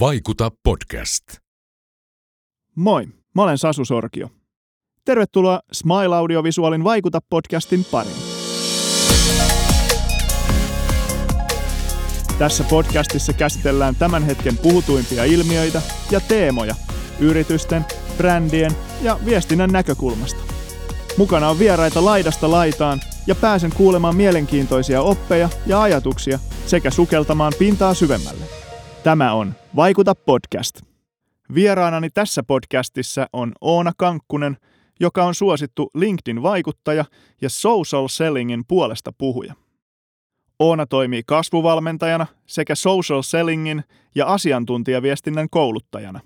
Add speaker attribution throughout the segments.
Speaker 1: Vaikuta podcast.
Speaker 2: Moi, mä olen Sasu Sorkio. Tervetuloa Smile Audiovisuaalin Vaikuta podcastin pariin. Tässä podcastissa käsitellään tämän hetken puhutuimpia ilmiöitä ja teemoja yritysten, brändien ja viestinnän näkökulmasta. Mukana on vieraita laidasta laitaan ja pääsen kuulemaan mielenkiintoisia oppeja ja ajatuksia sekä sukeltamaan pintaa syvemmälle. Tämä on Vaikuta podcast. Vieraanani tässä podcastissa on Oona Kankkunen, joka on suosittu LinkedIn-vaikuttaja ja social sellingin puolesta puhuja. Oona toimii kasvuvalmentajana sekä social sellingin ja asiantuntijaviestinnän kouluttajana.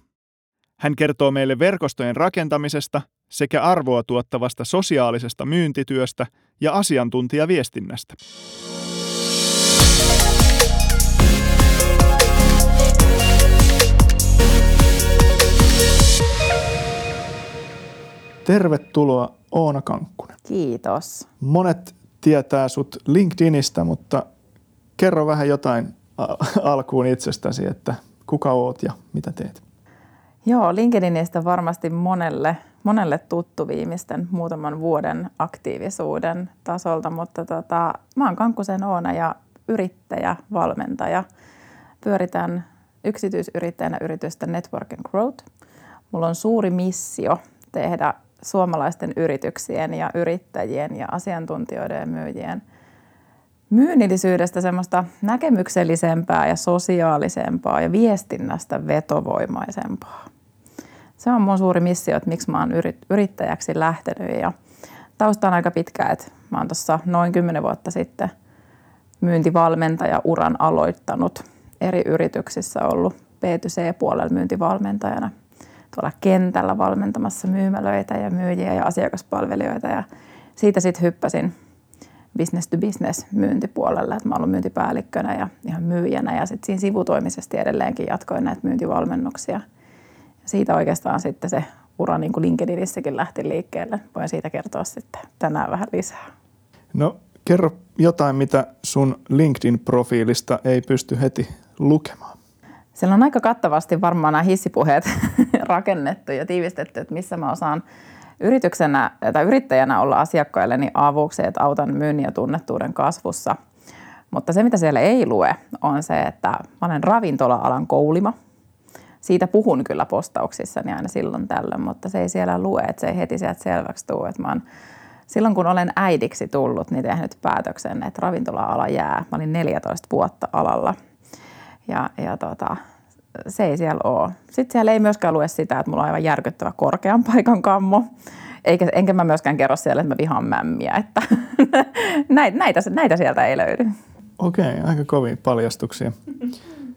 Speaker 2: Hän kertoo meille verkostojen rakentamisesta sekä arvoa tuottavasta sosiaalisesta myyntityöstä ja asiantuntijaviestinnästä. Tervetuloa Oona Kankkunen.
Speaker 3: Kiitos.
Speaker 2: Monet tietää sut LinkedInistä, mutta kerro vähän jotain alkuun itsestäsi, että kuka oot ja mitä teet?
Speaker 3: Joo, LinkedInistä varmasti monelle, monelle tuttu viimeisten muutaman vuoden aktiivisuuden tasolta, mutta tota, mä oon Kankkusen Oona ja yrittäjä, valmentaja. Pyöritän yksityisyrittäjänä yritystä Network and Growth. Mulla on suuri missio tehdä suomalaisten yrityksien ja yrittäjien ja asiantuntijoiden ja myyjien myynnillisyydestä semmoista näkemyksellisempää ja sosiaalisempaa ja viestinnästä vetovoimaisempaa. Se on mun suuri missio, että miksi mä oon yrittäjäksi lähtenyt ja tausta on aika pitkä, että mä oon tuossa noin 10 vuotta sitten myyntivalmentaja uran aloittanut eri yrityksissä ollut B2C-puolella myyntivalmentajana – tuolla kentällä valmentamassa myymälöitä ja myyjiä ja asiakaspalvelijoita ja siitä sitten hyppäsin business to business myyntipuolelle, että mä olen myyntipäällikkönä ja ihan myyjänä ja sitten siinä sivutoimisesti edelleenkin jatkoin näitä myyntivalmennuksia. Ja siitä oikeastaan sitten se ura niin kuin LinkedInissäkin lähti liikkeelle. Voin siitä kertoa sitten tänään vähän lisää.
Speaker 2: No kerro jotain, mitä sun LinkedIn-profiilista ei pysty heti lukemaan.
Speaker 3: Siellä on aika kattavasti varmaan nämä hissipuheet rakennettu ja tiivistetty, että missä mä osaan yrityksenä tai yrittäjänä olla asiakkailleni avuksi, että autan myynnin ja tunnettuuden kasvussa. Mutta se, mitä siellä ei lue, on se, että mä olen ravintola-alan koulima. Siitä puhun kyllä postauksissani aina silloin tällöin, mutta se ei siellä lue, että se ei heti sieltä selväksi tule. Että mä oon, silloin kun olen äidiksi tullut, niin tehnyt päätöksen, että ravintola-ala jää. Mä olin 14 vuotta alalla – ja, ja tota, se ei siellä ole. Sitten siellä ei myöskään lue sitä, että mulla on aivan järkyttävä korkean paikan kammo. Eikä, enkä mä myöskään kerro siellä, että mä vihaan mämmiä. Että näitä, näitä, näitä sieltä ei löydy.
Speaker 2: Okei, okay, aika kovin paljastuksia.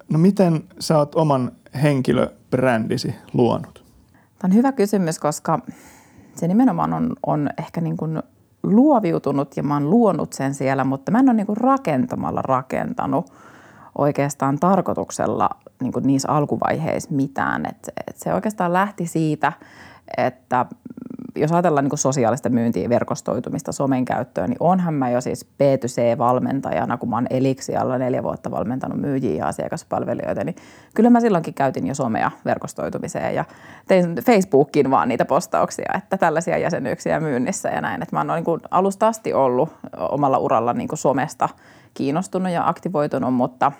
Speaker 2: No miten sä oot oman henkilöbrändisi luonut?
Speaker 3: Tämä on hyvä kysymys, koska se nimenomaan on, on ehkä niin kuin luoviutunut ja mä oon luonut sen siellä, mutta mä en ole niin kuin rakentamalla rakentanut – oikeastaan tarkoituksella niin kuin niissä alkuvaiheissa mitään. Et, et se oikeastaan lähti siitä, että jos ajatellaan niin sosiaalista myyntiä, verkostoitumista, somen käyttöön, niin onhan mä jo siis B2C-valmentajana, kun mä oon Elixialla neljä vuotta valmentanut myyjiä ja asiakaspalvelijoita, niin kyllä mä silloinkin käytin jo somea verkostoitumiseen ja tein Facebookin vaan niitä postauksia, että tällaisia jäsenyyksiä myynnissä ja näin. Että mä oon niin alusta asti ollut omalla uralla niin somesta kiinnostunut ja aktivoitunut, mutta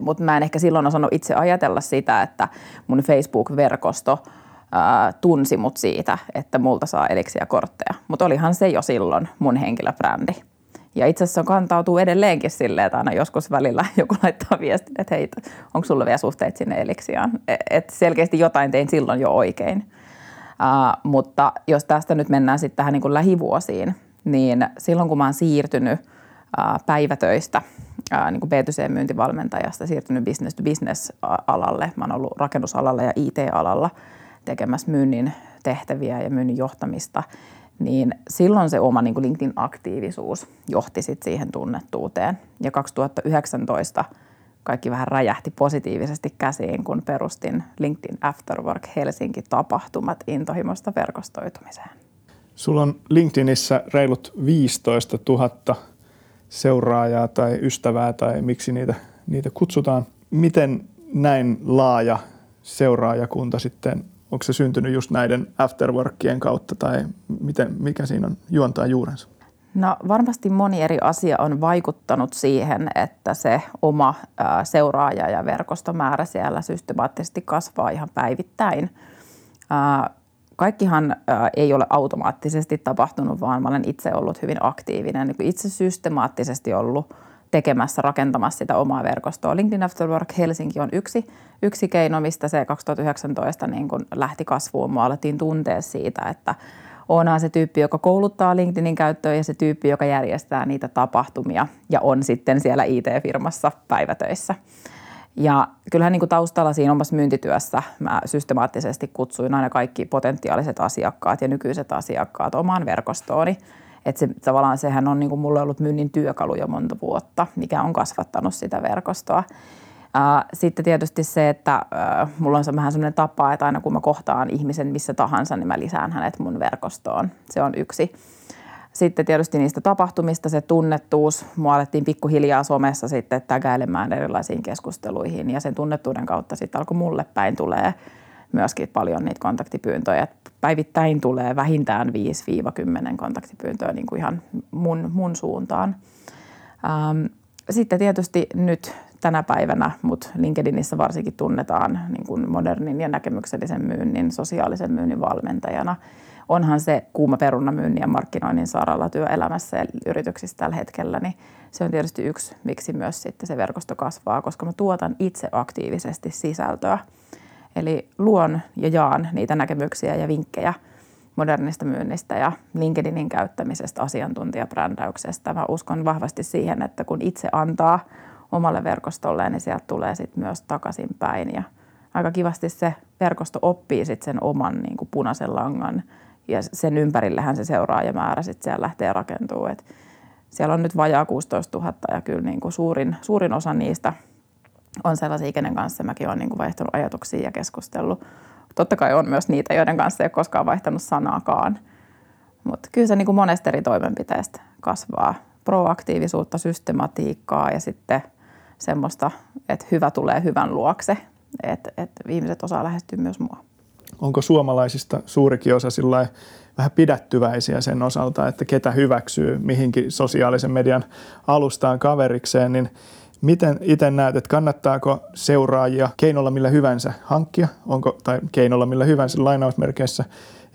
Speaker 3: mutta mä en ehkä silloin osannut itse ajatella sitä, että mun Facebook-verkosto ää, tunsi mut siitä, että multa saa eliksiä kortteja. Mutta olihan se jo silloin mun henkilöbrändi. Ja itse asiassa kantautuu edelleenkin silleen, että aina joskus välillä joku laittaa viestin, että hei, onko sulla vielä suhteet sinne eliksiaan. Että selkeästi jotain tein silloin jo oikein. Uh, mutta jos tästä nyt mennään sitten tähän niin kuin lähivuosiin, niin silloin kun mä oon siirtynyt – päivätöistä niin kuin B2C-myyntivalmentajasta siirtynyt business to business alalle. Mä oon ollut rakennusalalla ja IT-alalla tekemässä myynnin tehtäviä ja myynnin johtamista. Niin silloin se oma niin kuin LinkedIn-aktiivisuus johti sit siihen tunnettuuteen. Ja 2019 kaikki vähän räjähti positiivisesti käsiin, kun perustin LinkedIn Afterwork Helsinki-tapahtumat intohimosta verkostoitumiseen.
Speaker 2: Sulla on LinkedInissä reilut 15 000 seuraajaa tai ystävää tai miksi niitä, niitä kutsutaan. Miten näin laaja seuraajakunta sitten, onko se syntynyt just näiden afterworkien kautta tai miten, mikä siinä on juontaa juurensa?
Speaker 3: No varmasti moni eri asia on vaikuttanut siihen, että se oma seuraaja- ja verkostomäärä siellä systemaattisesti kasvaa ihan päivittäin. Kaikkihan ei ole automaattisesti tapahtunut, vaan mä olen itse ollut hyvin aktiivinen, niin itse systemaattisesti ollut tekemässä, rakentamassa sitä omaa verkostoa. LinkedIn After Work Helsinki on yksi, yksi keino, mistä se 2019 niin kun lähti kasvuun. Mua alettiin tuntea siitä, että onhan se tyyppi, joka kouluttaa LinkedInin käyttöön ja se tyyppi, joka järjestää niitä tapahtumia ja on sitten siellä IT-firmassa päivätöissä. Ja kyllähän niin kuin taustalla siinä omassa myyntityössä mä systemaattisesti kutsuin aina kaikki potentiaaliset asiakkaat ja nykyiset asiakkaat omaan verkostooni. Että se, tavallaan sehän on niin kuin mulle ollut myynnin työkalu jo monta vuotta, mikä on kasvattanut sitä verkostoa. Sitten tietysti se, että mulla on vähän sellainen tapa, että aina kun mä kohtaan ihmisen missä tahansa, niin mä lisään hänet mun verkostoon. Se on yksi. Sitten tietysti niistä tapahtumista se tunnettuus. Mua alettiin pikkuhiljaa somessa sitten tägäilemään erilaisiin keskusteluihin ja sen tunnettuuden kautta sitten alkoi mulle päin tulee myöskin paljon niitä kontaktipyyntöjä. Päivittäin tulee vähintään 5-10 kontaktipyyntöä niin kuin ihan mun, mun suuntaan. sitten tietysti nyt tänä päivänä, mutta LinkedInissä varsinkin tunnetaan niin kuin modernin ja näkemyksellisen myynnin, sosiaalisen myynnin valmentajana. Onhan se kuuma peruna myynnin ja markkinoinnin saralla työelämässä ja yrityksissä tällä hetkellä, niin se on tietysti yksi, miksi myös sitten se verkosto kasvaa, koska mä tuotan itse aktiivisesti sisältöä. Eli luon ja jaan niitä näkemyksiä ja vinkkejä modernista myynnistä ja LinkedInin käyttämisestä, asiantuntijabrändäyksestä. Mä uskon vahvasti siihen, että kun itse antaa – omalle verkostolleen, niin sieltä tulee sitten myös takaisin päin. Ja aika kivasti se verkosto oppii sitten sen oman niin kuin punaisen langan ja sen ympärillehän se seuraajamäärä sitten siellä lähtee rakentuu. Et siellä on nyt vajaa 16 000 ja kyllä niin kuin suurin, suurin osa niistä on sellaisia, kenen kanssa mäkin olen niin kuin vaihtanut ajatuksia ja keskustellut. Totta kai on myös niitä, joiden kanssa ei ole koskaan vaihtanut sanaakaan. Mutta kyllä se niin kuin monesta eri toimenpiteestä kasvaa. Proaktiivisuutta, systematiikkaa ja sitten – semmoista, että hyvä tulee hyvän luokse, että, että ihmiset osaa lähestyä myös mua.
Speaker 2: Onko suomalaisista suurikin osa sillä vähän pidättyväisiä sen osalta, että ketä hyväksyy mihinkin sosiaalisen median alustaan kaverikseen, niin Miten itse näet, että kannattaako seuraajia keinolla millä hyvänsä hankkia, onko, tai keinolla millä hyvänsä lainausmerkeissä,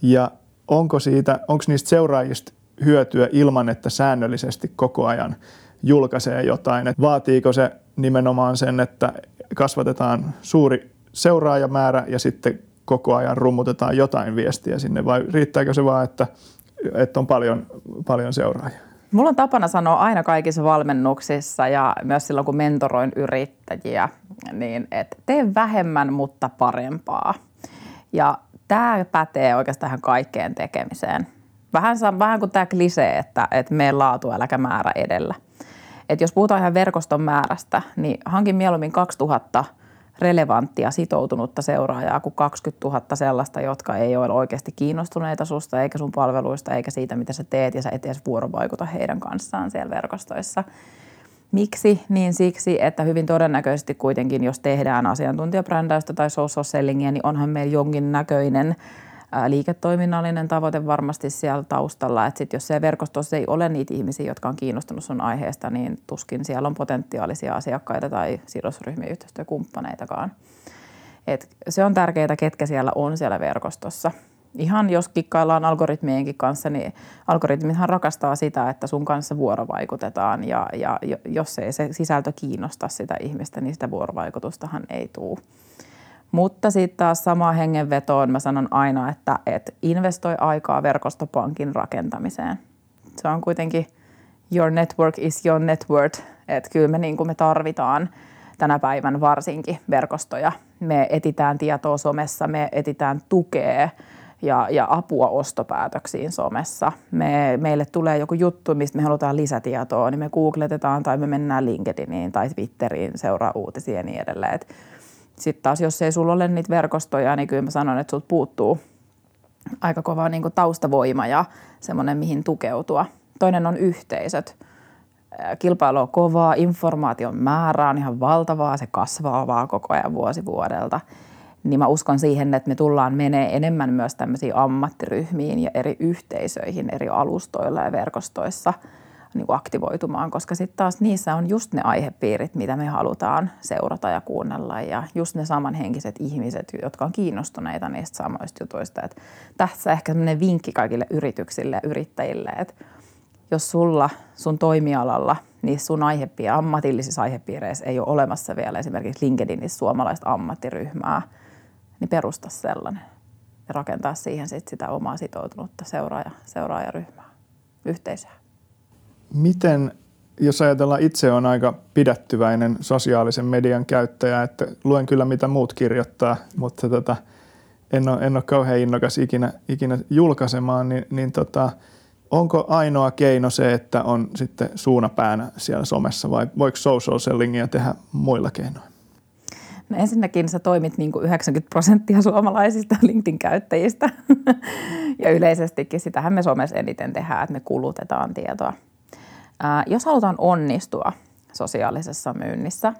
Speaker 2: ja onko, siitä, onko niistä seuraajista hyötyä ilman, että säännöllisesti koko ajan julkaisee jotain, että vaatiiko se nimenomaan sen, että kasvatetaan suuri seuraajamäärä ja sitten koko ajan rummutetaan jotain viestiä sinne vai riittääkö se vaan, että, että on paljon, paljon seuraajia?
Speaker 3: Mulla on tapana sanoa aina kaikissa valmennuksissa ja myös silloin, kun mentoroin yrittäjiä, niin että tee vähemmän, mutta parempaa. Ja tämä pätee oikeastaan kaikkeen tekemiseen. Vähän, vähän kuin tämä klisee, että, että mene laatu äläkä määrä edellä. Et jos puhutaan ihan verkoston määrästä, niin hankin mieluummin 2000 relevanttia sitoutunutta seuraajaa kuin 20 000 sellaista, jotka ei ole oikeasti kiinnostuneita susta eikä sun palveluista eikä siitä, mitä sä teet ja sä et edes vuorovaikuta heidän kanssaan siellä verkostoissa. Miksi? Niin siksi, että hyvin todennäköisesti kuitenkin, jos tehdään asiantuntijabrändäystä tai social sellingia, niin onhan meillä jonkin näköinen liiketoiminnallinen tavoite varmasti siellä taustalla. Että sit jos se verkostossa ei ole niitä ihmisiä, jotka on kiinnostunut sun aiheesta, niin tuskin siellä on potentiaalisia asiakkaita tai sidosryhmien yhteistyökumppaneitakaan. Et se on tärkeää, ketkä siellä on siellä verkostossa. Ihan jos kikkaillaan algoritmienkin kanssa, niin algoritmithan rakastaa sitä, että sun kanssa vuorovaikutetaan ja, ja jos ei se sisältö kiinnosta sitä ihmistä, niin sitä vuorovaikutustahan ei tule. Mutta sitten taas sama hengenvetoon mä sanon aina, että, että investoi aikaa verkostopankin rakentamiseen. Se on kuitenkin your network is your net worth. Että kyllä me, niin me tarvitaan tänä päivän varsinkin verkostoja. Me etitään tietoa somessa, me etitään tukea ja, ja apua ostopäätöksiin somessa. Me, meille tulee joku juttu, mistä me halutaan lisätietoa, niin me googletetaan tai me mennään LinkedIniin tai Twitteriin seuraa uutisia ja niin edelleen. Et sitten taas, jos ei sulla ole niitä verkostoja, niin kyllä mä sanon, että sulta puuttuu aika kova niin taustavoima ja semmoinen, mihin tukeutua. Toinen on yhteisöt. kilpailu on kovaa, informaation määrä on ihan valtavaa, se kasvaa vaan koko ajan vuosi vuodelta. Niin mä uskon siihen, että me tullaan menee enemmän myös tämmöisiin ammattiryhmiin ja eri yhteisöihin eri alustoilla ja verkostoissa – niin kuin aktivoitumaan, koska sitten taas niissä on just ne aihepiirit, mitä me halutaan seurata ja kuunnella ja just ne samanhenkiset ihmiset, jotka on kiinnostuneita niistä samoista jutuista. Et tässä ehkä sellainen vinkki kaikille yrityksille ja yrittäjille, että jos sulla sun toimialalla niissä sun aihepiir- ammatillisissa aihepiireissä ei ole olemassa vielä esimerkiksi LinkedInissä suomalaista ammattiryhmää, niin perusta sellainen ja rakentaa siihen sit sitä omaa sitoutunutta seuraaja, seuraajaryhmää, yhteisöä.
Speaker 2: Miten, jos ajatellaan itse on aika pidättyväinen sosiaalisen median käyttäjä, että luen kyllä mitä muut kirjoittaa, mutta tota, en, ole, en ole kauhean innokas ikinä, ikinä julkaisemaan, niin, niin tota, onko ainoa keino se, että on sitten suunapäänä siellä somessa vai voiko social sellingia tehdä muilla keinoilla?
Speaker 3: No ensinnäkin sä toimit niin kuin 90 prosenttia suomalaisista LinkedIn-käyttäjistä ja yleisestikin sitähän me somessa eniten tehdään, että me kulutetaan tietoa – Jos halutaan onnistua sosiaalisessa myynnissä,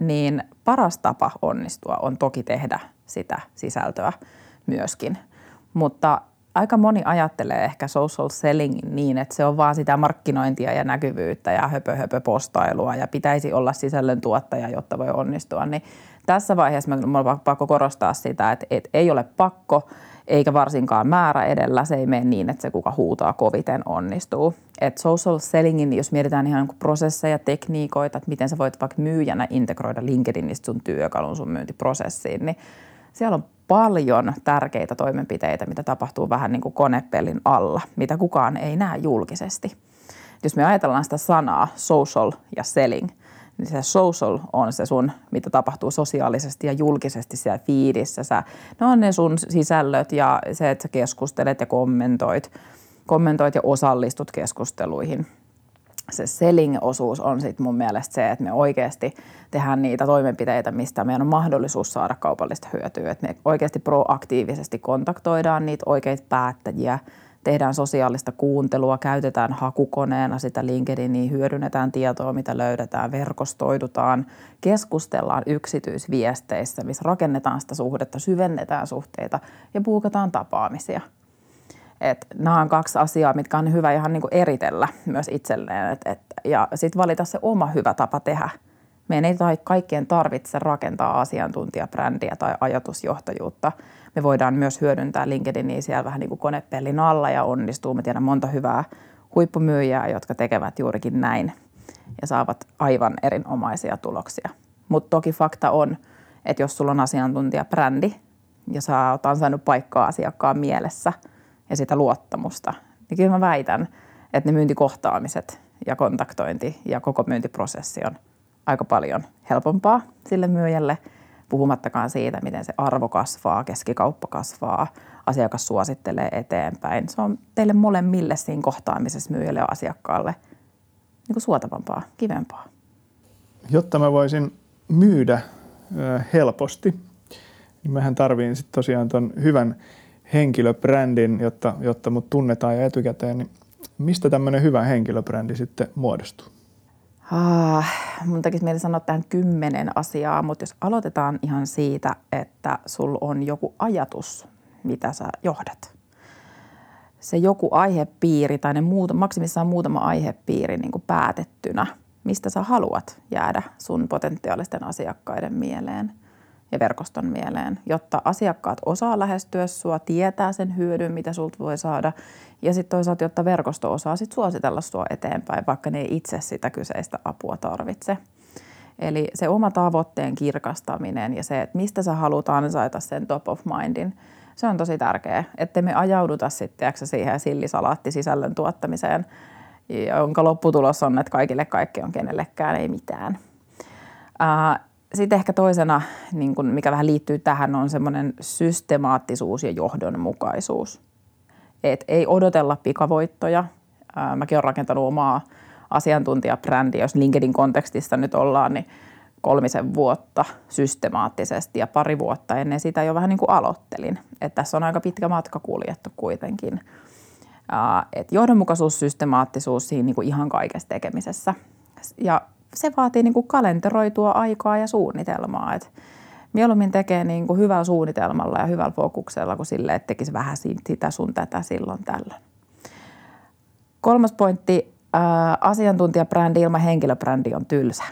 Speaker 3: niin paras tapa onnistua on toki tehdä sitä sisältöä myöskin. Mutta aika moni ajattelee ehkä social sellingin niin, että se on vaan sitä markkinointia ja näkyvyyttä ja höpö, höpö postailua ja pitäisi olla sisällön tuottaja, jotta voi onnistua. Niin tässä vaiheessa minulla on pakko korostaa sitä, että, että ei ole pakko – eikä varsinkaan määrä edellä. Se ei mene niin, että se kuka huutaa koviten onnistuu. Et social sellingin, jos mietitään ihan niin prosesseja, tekniikoita, että miten sä voit vaikka myyjänä integroida LinkedInistä sun työkalun sun myyntiprosessiin, niin siellä on paljon tärkeitä toimenpiteitä, mitä tapahtuu vähän niin kuin konepellin alla, mitä kukaan ei näe julkisesti. Jos me ajatellaan sitä sanaa social ja selling – niin se social on se sun, mitä tapahtuu sosiaalisesti ja julkisesti siellä fiidissä. Sä, ne on ne sun sisällöt ja se, että sä keskustelet ja kommentoit, kommentoit ja osallistut keskusteluihin. Se selling-osuus on sitten mun mielestä se, että me oikeasti tehdään niitä toimenpiteitä, mistä meidän on mahdollisuus saada kaupallista hyötyä. Että me oikeasti proaktiivisesti kontaktoidaan niitä oikeita päättäjiä – tehdään sosiaalista kuuntelua, käytetään hakukoneena sitä LinkedInia, hyödynnetään tietoa, mitä löydetään, verkostoidutaan, keskustellaan yksityisviesteissä, missä rakennetaan sitä suhdetta, syvennetään suhteita ja puukataan tapaamisia. Et nämä on kaksi asiaa, mitkä on hyvä ihan niin kuin eritellä myös itselleen et, et, ja sitten valita se oma hyvä tapa tehdä. Meidän ei kaikkien tarvitse rakentaa asiantuntijabrändiä tai ajatusjohtajuutta – me voidaan myös hyödyntää LinkedInia siellä vähän niin kuin konepellin alla ja onnistuu. Me tiedän monta hyvää huippumyyjää, jotka tekevät juurikin näin ja saavat aivan erinomaisia tuloksia. Mutta toki fakta on, että jos sulla on asiantuntijabrändi ja sä oot ansainnut paikkaa asiakkaan mielessä ja sitä luottamusta, niin kyllä mä väitän, että ne myyntikohtaamiset ja kontaktointi ja koko myyntiprosessi on aika paljon helpompaa sille myyjälle – puhumattakaan siitä, miten se arvo kasvaa, keskikauppa kasvaa, asiakas suosittelee eteenpäin. Se on teille molemmille siinä kohtaamisessa myyjälle ja asiakkaalle niin kuin suotavampaa, kivempaa.
Speaker 2: Jotta mä voisin myydä helposti, niin mähän tarviin sitten tosiaan ton hyvän henkilöbrändin, jotta, jotta mut tunnetaan ja etukäteen, niin mistä tämmöinen hyvä henkilöbrändi sitten muodostuu?
Speaker 3: Ah, mun tekisi mieli sanoa tähän kymmenen asiaa, mutta jos aloitetaan ihan siitä, että sul on joku ajatus, mitä sä johdat. Se joku aihepiiri tai ne muuta, maksimissaan muutama aihepiiri niin kuin päätettynä, mistä sä haluat jäädä sun potentiaalisten asiakkaiden mieleen – ja verkoston mieleen, jotta asiakkaat osaa lähestyä sua, tietää sen hyödyn, mitä sulta voi saada. Ja sitten toisaalta, jotta verkosto osaa sit suositella sua eteenpäin, vaikka ne ei itse sitä kyseistä apua tarvitse. Eli se oma tavoitteen kirkastaminen ja se, että mistä sä haluat ansaita sen top of mindin, se on tosi tärkeää, että me ajauduta sitten siihen sillisalaatti-sisällön tuottamiseen, jonka lopputulos on, että kaikille kaikki on kenellekään ei mitään. Sitten ehkä toisena, niin kun, mikä vähän liittyy tähän, on semmoinen systemaattisuus ja johdonmukaisuus. Et ei odotella pikavoittoja. Mäkin olen rakentanut omaa asiantuntijabrändiä, jos LinkedIn kontekstista nyt ollaan, niin kolmisen vuotta systemaattisesti ja pari vuotta ennen sitä jo vähän niin kuin aloittelin. Et tässä on aika pitkä matka kuljettu kuitenkin. että johdonmukaisuus, systemaattisuus siinä niin kuin ihan kaikessa tekemisessä. Ja se vaatii niin kuin kalenteroitua aikaa ja suunnitelmaa. Et mieluummin tekee niin kuin hyvällä suunnitelmalla ja hyvällä fokuksella kuin sille, että tekisi vähän sitä sun tätä silloin tällöin. Kolmas pointti, ää, asiantuntijabrändi ilman henkilöbrändi on tylsä.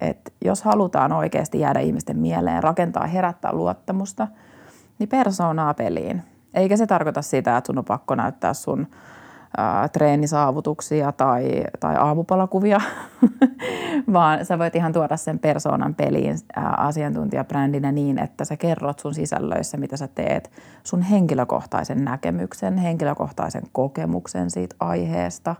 Speaker 3: Et jos halutaan oikeasti jäädä ihmisten mieleen, rakentaa, herättää luottamusta, niin persoonaa peliin. Eikä se tarkoita sitä, että sun on pakko näyttää sun treenisaavutuksia tai, tai aamupalakuvia, vaan sä voit ihan tuoda sen persoonan peliin asiantuntijabrändinä niin, että sä kerrot sun sisällöissä, mitä sä teet, sun henkilökohtaisen näkemyksen, henkilökohtaisen kokemuksen siitä aiheesta.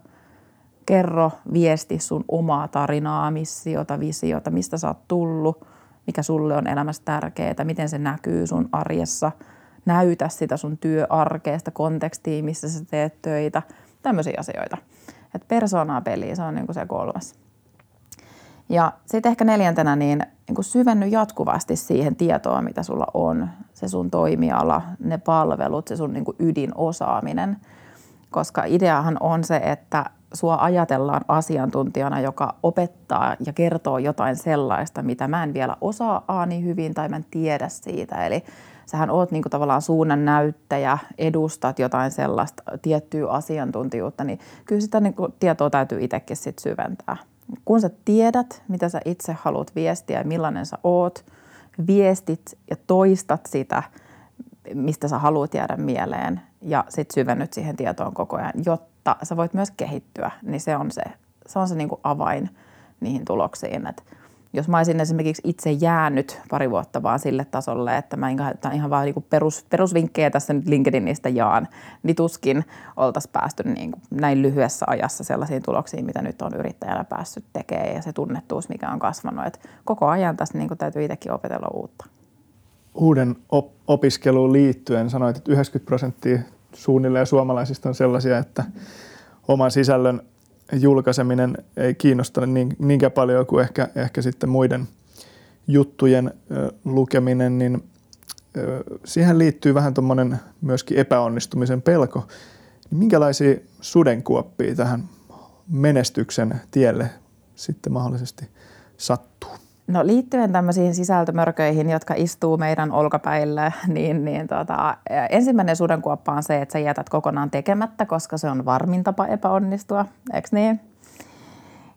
Speaker 3: Kerro, viesti sun omaa tarinaa, missiota, visiota, mistä sä oot tullut, mikä sulle on elämässä tärkeää, miten se näkyy sun arjessa. Näytä sitä sun työarkeesta kontekstiin, missä sä teet töitä – tämmöisiä asioita. Että persoonaa peliä, se on niin se kolmas. Ja sitten ehkä neljäntenä niin, niin syvenny jatkuvasti siihen tietoon, mitä sulla on. Se sun toimiala, ne palvelut, se sun niin ydinosaaminen. Koska ideahan on se, että sua ajatellaan asiantuntijana, joka opettaa ja kertoo jotain sellaista, mitä mä en vielä osaa niin hyvin tai mä en tiedä siitä. Eli sähän oot niin kuin tavallaan suunnan näyttäjä, edustat jotain sellaista tiettyä asiantuntijuutta, niin kyllä sitä niin kuin tietoa täytyy itsekin sit syventää. Kun sä tiedät, mitä sä itse haluat viestiä ja millainen sä oot, viestit ja toistat sitä, mistä sä haluat jäädä mieleen ja sitten syvennyt siihen tietoon koko ajan, jotta sä voit myös kehittyä, niin se on se, se, on se niin kuin avain niihin tuloksiin. Että jos mä olisin esimerkiksi itse jäänyt pari vuotta vaan sille tasolle, että mä ihan, ihan vaan niin perus, perusvinkkejä tässä nyt LinkedInistä jaan, niin tuskin oltaisiin päästy niin kuin näin lyhyessä ajassa sellaisiin tuloksiin, mitä nyt on yrittäjänä päässyt tekemään ja se tunnettuus, mikä on kasvanut. Et koko ajan tässä niin kuin täytyy itsekin opetella uutta.
Speaker 2: Uuden op- opiskeluun liittyen sanoit, että 90 prosenttia suunnilleen suomalaisista on sellaisia, että oman sisällön julkaiseminen ei kiinnosta niin, niinkään paljon kuin ehkä, ehkä sitten muiden juttujen lukeminen, niin siihen liittyy vähän tuommoinen myöskin epäonnistumisen pelko. Niin minkälaisia sudenkuoppia tähän menestyksen tielle sitten mahdollisesti sattuu?
Speaker 3: No liittyen tämmöisiin sisältömörköihin, jotka istuu meidän olkapäille, niin, niin tota, ensimmäinen sudenkuoppa on se, että sä jätät kokonaan tekemättä, koska se on varmin tapa epäonnistua, eikö niin?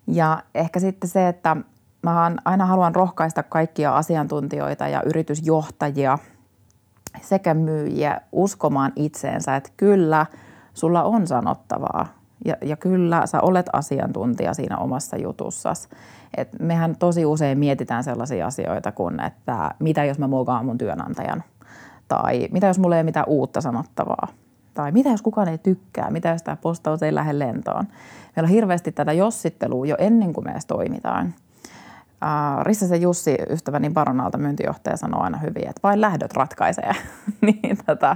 Speaker 3: Ja ehkä sitten se, että mä aina haluan rohkaista kaikkia asiantuntijoita ja yritysjohtajia sekä myyjiä uskomaan itseensä, että kyllä sulla on sanottavaa ja, ja kyllä sä olet asiantuntija siinä omassa jutussasi. Et mehän tosi usein mietitään sellaisia asioita kuin, että mitä jos mä muokaan mun työnantajan, tai mitä jos mulla ei ole mitään uutta sanottavaa, tai mitä jos kukaan ei tykkää, mitä jos tämä postaus ei lähde lentoon. Meillä on hirveästi tätä jossittelua jo ennen kuin me edes toimitaan. Rissasen Jussi, ystäväni Baronalta myyntijohtaja, sanoo aina hyvin, että vain lähdöt ratkaisee. niin, tota,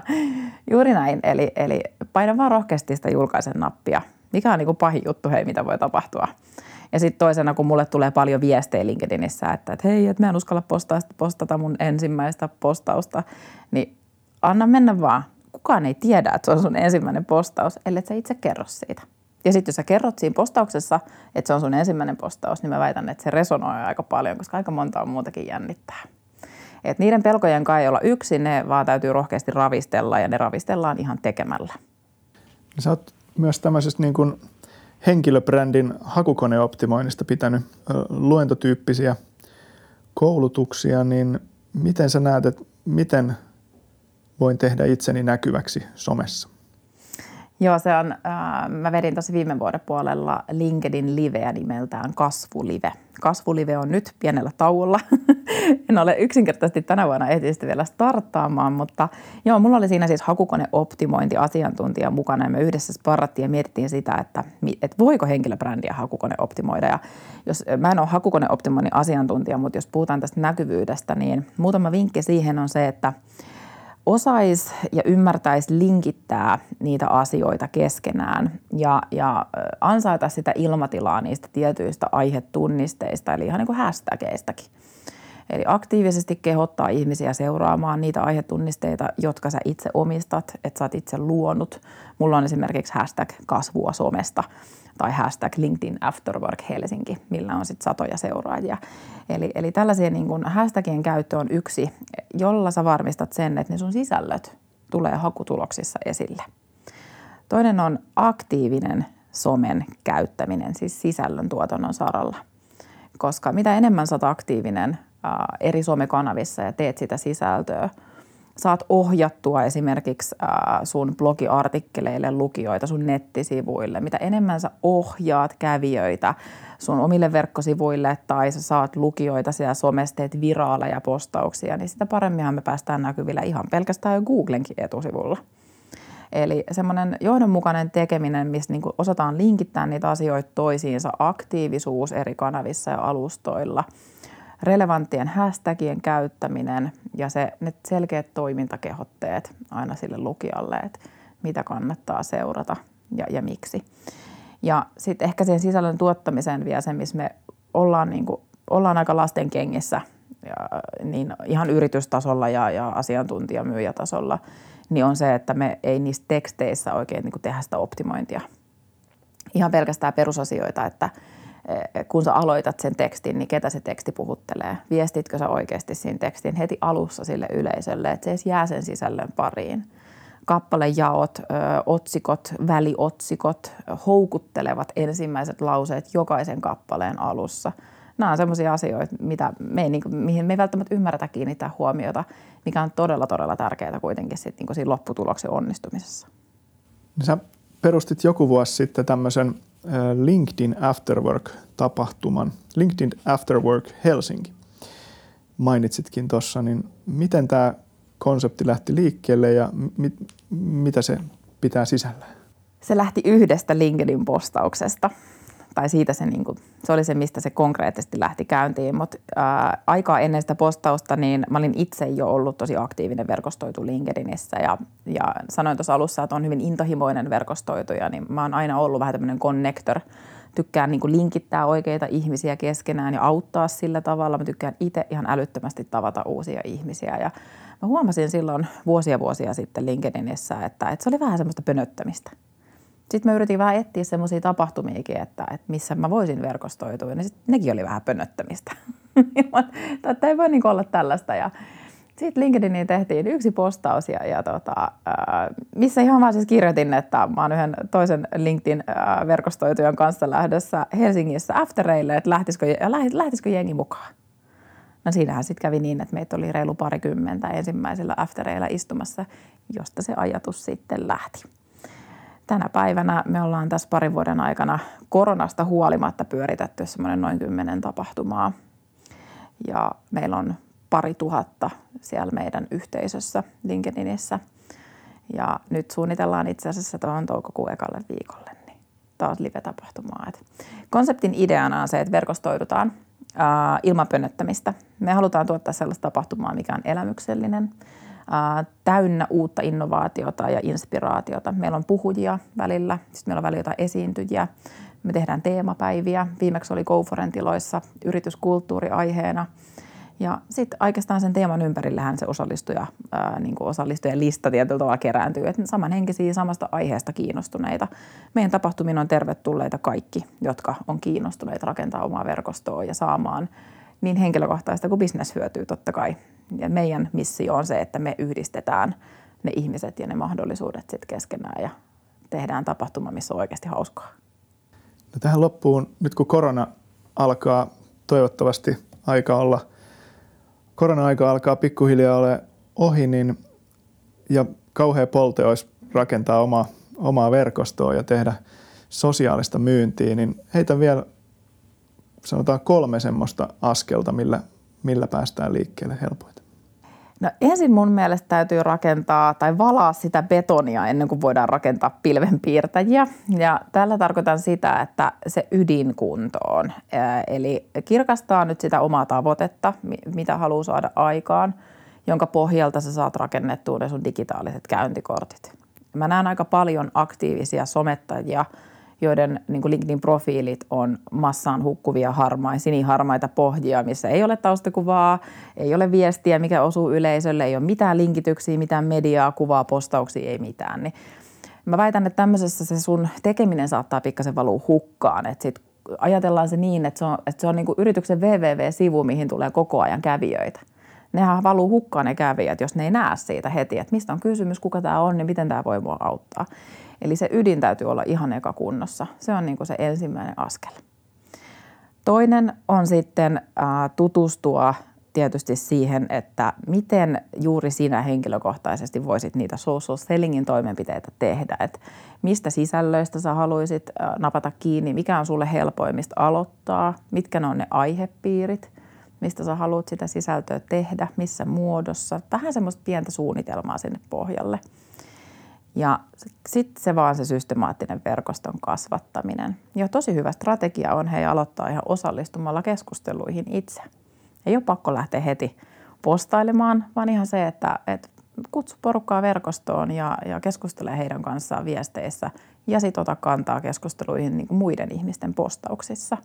Speaker 3: juuri näin. Eli, eli paina vaan rohkeasti sitä julkaisen nappia. Mikä on niin kuin pahin juttu, hei, mitä voi tapahtua. Ja sitten toisena, kun mulle tulee paljon viestejä LinkedInissä, että, että hei, että mä en uskalla postata, postata mun ensimmäistä postausta, niin anna mennä vaan. Kukaan ei tiedä, että se on sun ensimmäinen postaus, ellei sä itse kerro siitä. Ja sitten jos sä kerrot siinä postauksessa, että se on sun ensimmäinen postaus, niin mä väitän, että se resonoi aika paljon, koska aika monta on muutakin jännittää. Et niiden pelkojen kai ei olla yksin, ne vaan täytyy rohkeasti ravistella ja ne ravistellaan ihan tekemällä.
Speaker 2: Sä oot myös tämmöisestä niin kuin henkilöbrändin hakukoneoptimoinnista pitänyt luentotyyppisiä koulutuksia, niin miten sä näet, että miten voin tehdä itseni näkyväksi somessa?
Speaker 3: Joo, se on, äh, mä vedin tosi viime vuoden puolella LinkedIn liveä nimeltään Kasvulive. Kasvulive on nyt pienellä tauolla. en ole yksinkertaisesti tänä vuonna ehtinyt vielä starttaamaan, mutta joo, mulla oli siinä siis hakukoneoptimointi asiantuntija mukana ja me yhdessä sparrattiin ja mietittiin sitä, että, että voiko henkilöbrändiä hakukone optimoida. Ja jos, mä en ole hakukoneoptimoinnin asiantuntija, mutta jos puhutaan tästä näkyvyydestä, niin muutama vinkki siihen on se, että – osaisi ja ymmärtäisi linkittää niitä asioita keskenään ja, ja ansaita sitä ilmatilaa niistä tietyistä aihetunnisteista, eli ihan niin kuin hashtageistakin. Eli aktiivisesti kehottaa ihmisiä seuraamaan niitä aihetunnisteita, jotka sä itse omistat, että sä oot itse luonut. Mulla on esimerkiksi hashtag kasvua somesta tai hashtag LinkedIn Afterwork Helsinki, millä on sitten satoja seuraajia. Eli, eli tällaisia niin kun hashtagien käyttö on yksi, jolla sä varmistat sen, että ne sun sisällöt tulee hakutuloksissa esille. Toinen on aktiivinen somen käyttäminen, siis sisällön tuotannon saralla. Koska mitä enemmän sä oot aktiivinen eri somekanavissa ja teet sitä sisältöä, saat ohjattua esimerkiksi sun blogiartikkeleille lukijoita sun nettisivuille. Mitä enemmän sä ohjaat kävijöitä sun omille verkkosivuille tai sä saat lukijoita siellä somessa, teet viraaleja postauksia, niin sitä paremminhan me päästään näkyvillä ihan pelkästään jo Googlenkin etusivulla. Eli semmoinen johdonmukainen tekeminen, missä niin osataan linkittää niitä asioita toisiinsa, aktiivisuus eri kanavissa ja alustoilla, relevanttien hashtagien käyttäminen ja se, ne selkeät toimintakehotteet aina sille lukijalle, että mitä kannattaa seurata ja, ja miksi. Ja sitten ehkä siihen sisällön tuottamiseen vielä se, missä me ollaan, niin kuin, ollaan aika lasten kengissä, ja, niin ihan yritystasolla ja, ja asiantuntijamyyjätasolla, niin on se, että me ei niissä teksteissä oikein niin kuin tehdä sitä optimointia. Ihan pelkästään perusasioita, että kun sä aloitat sen tekstin, niin ketä se teksti puhuttelee? Viestitkö sä oikeasti siinä tekstin heti alussa sille yleisölle, että se edes jää sen sisällön pariin? Kappalejaot, otsikot, väliotsikot, houkuttelevat ensimmäiset lauseet jokaisen kappaleen alussa – nämä on sellaisia asioita, mitä me ei, niin mihin me ei välttämättä ymmärretä kiinnittää huomiota, mikä on todella, todella tärkeää kuitenkin sit, niin siinä lopputuloksen onnistumisessa.
Speaker 2: Sä perustit joku vuosi sitten tämmöisen LinkedIn Afterwork-tapahtuman, LinkedIn Afterwork Helsinki. Mainitsitkin tuossa, niin miten tämä konsepti lähti liikkeelle ja mit, mitä se pitää sisällä?
Speaker 3: Se lähti yhdestä LinkedIn postauksesta – tai siitä se, niin kuin, se oli se, mistä se konkreettisesti lähti käyntiin. Mutta aikaa ennen sitä postausta, niin mä olin itse jo ollut tosi aktiivinen verkostoitu LinkedInissä ja, ja sanoin tuossa alussa, että on hyvin intohimoinen verkostoituja, niin mä oon aina ollut vähän tämmöinen connector. Tykkään niin kuin linkittää oikeita ihmisiä keskenään ja auttaa sillä tavalla. Mä tykkään itse ihan älyttömästi tavata uusia ihmisiä ja mä huomasin silloin vuosia vuosia sitten LinkedInissä, että, että se oli vähän semmoista pönöttämistä – sitten mä yritin vähän etsiä semmoisia tapahtumiakin, että, että missä mä voisin verkostoitua. Ja sitten nekin oli vähän pönöttämistä. Tämä ei voi niin olla tällaista. Ja sitten LinkedIniin tehtiin yksi postaus, ja, ja tota, missä ihan vaan siis kirjoitin, että mä oon yhden toisen LinkedIn-verkostoitujan kanssa lähdössä Helsingissä aftereille, että lähtisikö, lähtisikö jengi mukaan. No siinähän sitten kävi niin, että meitä oli reilu parikymmentä ensimmäisillä aftereilla istumassa, josta se ajatus sitten lähti tänä päivänä me ollaan tässä parin vuoden aikana koronasta huolimatta pyöritetty semmoinen noin kymmenen tapahtumaa. Ja meillä on pari tuhatta siellä meidän yhteisössä LinkedInissä. Ja nyt suunnitellaan itse asiassa tuohon toukokuun ekalle viikolle niin taas live-tapahtumaa. konseptin ideana on se, että verkostoidutaan ilman pönöttämistä. Me halutaan tuottaa sellaista tapahtumaa, mikä on elämyksellinen – täynnä uutta innovaatiota ja inspiraatiota. Meillä on puhujia välillä, sitten meillä on välillä jotain esiintyjiä. Me tehdään teemapäiviä. Viimeksi oli Go-Foren-tiloissa yrityskulttuuri aiheena. Ja sitten oikeastaan sen teeman ympärillähän se osallistuja, ää, niin kuin osallistujen lista tietyllä tavalla kerääntyy. Että samanhenkisiä samasta aiheesta kiinnostuneita. Meidän tapahtuminen on tervetulleita kaikki, jotka on kiinnostuneita rakentaa omaa verkostoa ja saamaan niin henkilökohtaista kuin bisneshyötyä totta kai ja meidän missio on se, että me yhdistetään ne ihmiset ja ne mahdollisuudet sitten keskenään ja tehdään tapahtuma, missä on oikeasti hauskaa.
Speaker 2: No tähän loppuun, nyt kun korona alkaa toivottavasti aika olla, korona-aika alkaa pikkuhiljaa ole ohi, niin ja kauhea polte olisi rakentaa omaa, omaa verkostoa ja tehdä sosiaalista myyntiä, niin heitä vielä sanotaan kolme semmoista askelta, millä, millä päästään liikkeelle helpoiten.
Speaker 3: No ensin mun mielestä täytyy rakentaa tai valaa sitä betonia ennen kuin voidaan rakentaa pilvenpiirtäjiä. Ja tällä tarkoitan sitä, että se ydinkuntoon. Eli kirkastaa nyt sitä omaa tavoitetta, mitä haluaa saada aikaan, jonka pohjalta sä saat rakennettua ne sun digitaaliset käyntikortit. Mä näen aika paljon aktiivisia somettajia, joiden niin LinkedIn-profiilit on massaan hukkuvia harmain, siniharmaita pohjia, missä ei ole taustakuvaa, ei ole viestiä, mikä osuu yleisölle, ei ole mitään linkityksiä, mitään mediaa, kuvaa, postauksia, ei mitään. Niin mä väitän, että tämmöisessä se sun tekeminen saattaa pikkasen valua hukkaan, että sit ajatellaan se niin, että se on, että se on niin kuin yrityksen www-sivu, mihin tulee koko ajan kävijöitä. Nehän valuu hukkaan ne kävijät, jos ne ei näe siitä heti, että mistä on kysymys, kuka tämä on, niin miten tämä voi mua auttaa. Eli se ydin täytyy olla ihan eka kunnossa. Se on niin se ensimmäinen askel. Toinen on sitten äh, tutustua tietysti siihen, että miten juuri sinä henkilökohtaisesti voisit niitä social sellingin toimenpiteitä tehdä. Että mistä sisällöistä sä haluaisit napata kiinni, mikä on sulle helpoimmista aloittaa, mitkä ne on ne aihepiirit, mistä sä haluat sitä sisältöä tehdä, missä muodossa. Vähän semmoista pientä suunnitelmaa sinne pohjalle – ja sitten se vaan se systemaattinen verkoston kasvattaminen. Ja tosi hyvä strategia on hei aloittaa ihan osallistumalla keskusteluihin itse. Ei ole pakko lähteä heti postailemaan, vaan ihan se, että, että kutsu porukkaa verkostoon ja, ja keskustele heidän kanssaan viesteissä ja sitten ota kantaa keskusteluihin niin kuin muiden ihmisten postauksissa.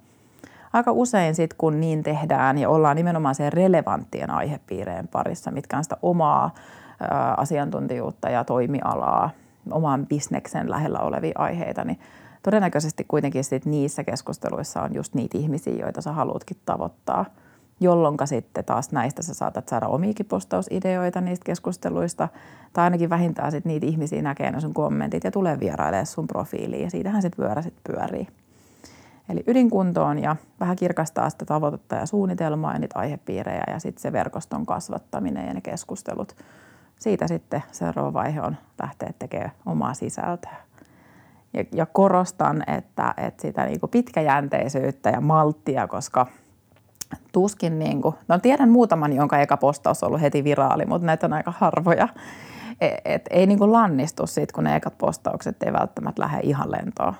Speaker 3: Aika usein sitten, kun niin tehdään ja ollaan nimenomaan sen relevanttien aihepiireen parissa, mitkä on sitä omaa asiantuntijuutta ja toimialaa, oman bisneksen lähellä olevia aiheita, niin todennäköisesti kuitenkin sit niissä keskusteluissa on just niitä ihmisiä, joita sä haluatkin tavoittaa, jolloin sitten taas näistä sä saatat saada omiikin postausideoita niistä keskusteluista, tai ainakin vähintään sit niitä ihmisiä näkee ne sun kommentit ja tulee vierailemaan sun profiiliin, ja siitähän sitten pyörä sit pyörii. Eli ydinkuntoon ja vähän kirkastaa sitä tavoitetta ja suunnitelmaa ja niitä aihepiirejä ja sitten se verkoston kasvattaminen ja ne keskustelut – siitä sitten seuraava vaihe on lähteä tekemään omaa sisältöä. Ja, ja korostan, että, että sitä niin pitkäjänteisyyttä ja malttia, koska tuskin, niin kuin, no tiedän muutaman, jonka eka postaus on ollut heti viraali, mutta näitä on aika harvoja. Et, et, ei niin lannistu siitä, kun ne ekat postaukset ei välttämättä lähde ihan lentoon.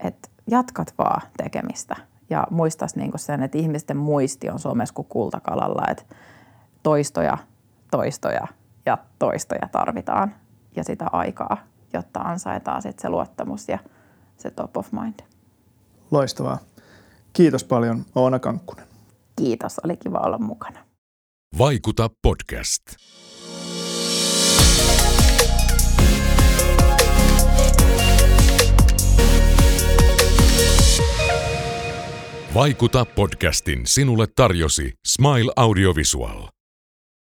Speaker 3: Et jatkat vaan tekemistä ja muistas niin kuin sen, että ihmisten muisti on somessa kuin kultakalalla, että toistoja, toistoja ja toistoja tarvitaan ja sitä aikaa, jotta ansaitaan sit se luottamus ja se top of mind.
Speaker 2: Loistavaa. Kiitos paljon Oona Kankkunen.
Speaker 3: Kiitos, oli kiva olla mukana.
Speaker 1: Vaikuta podcast. Vaikuta podcastin sinulle tarjosi Smile Audiovisual.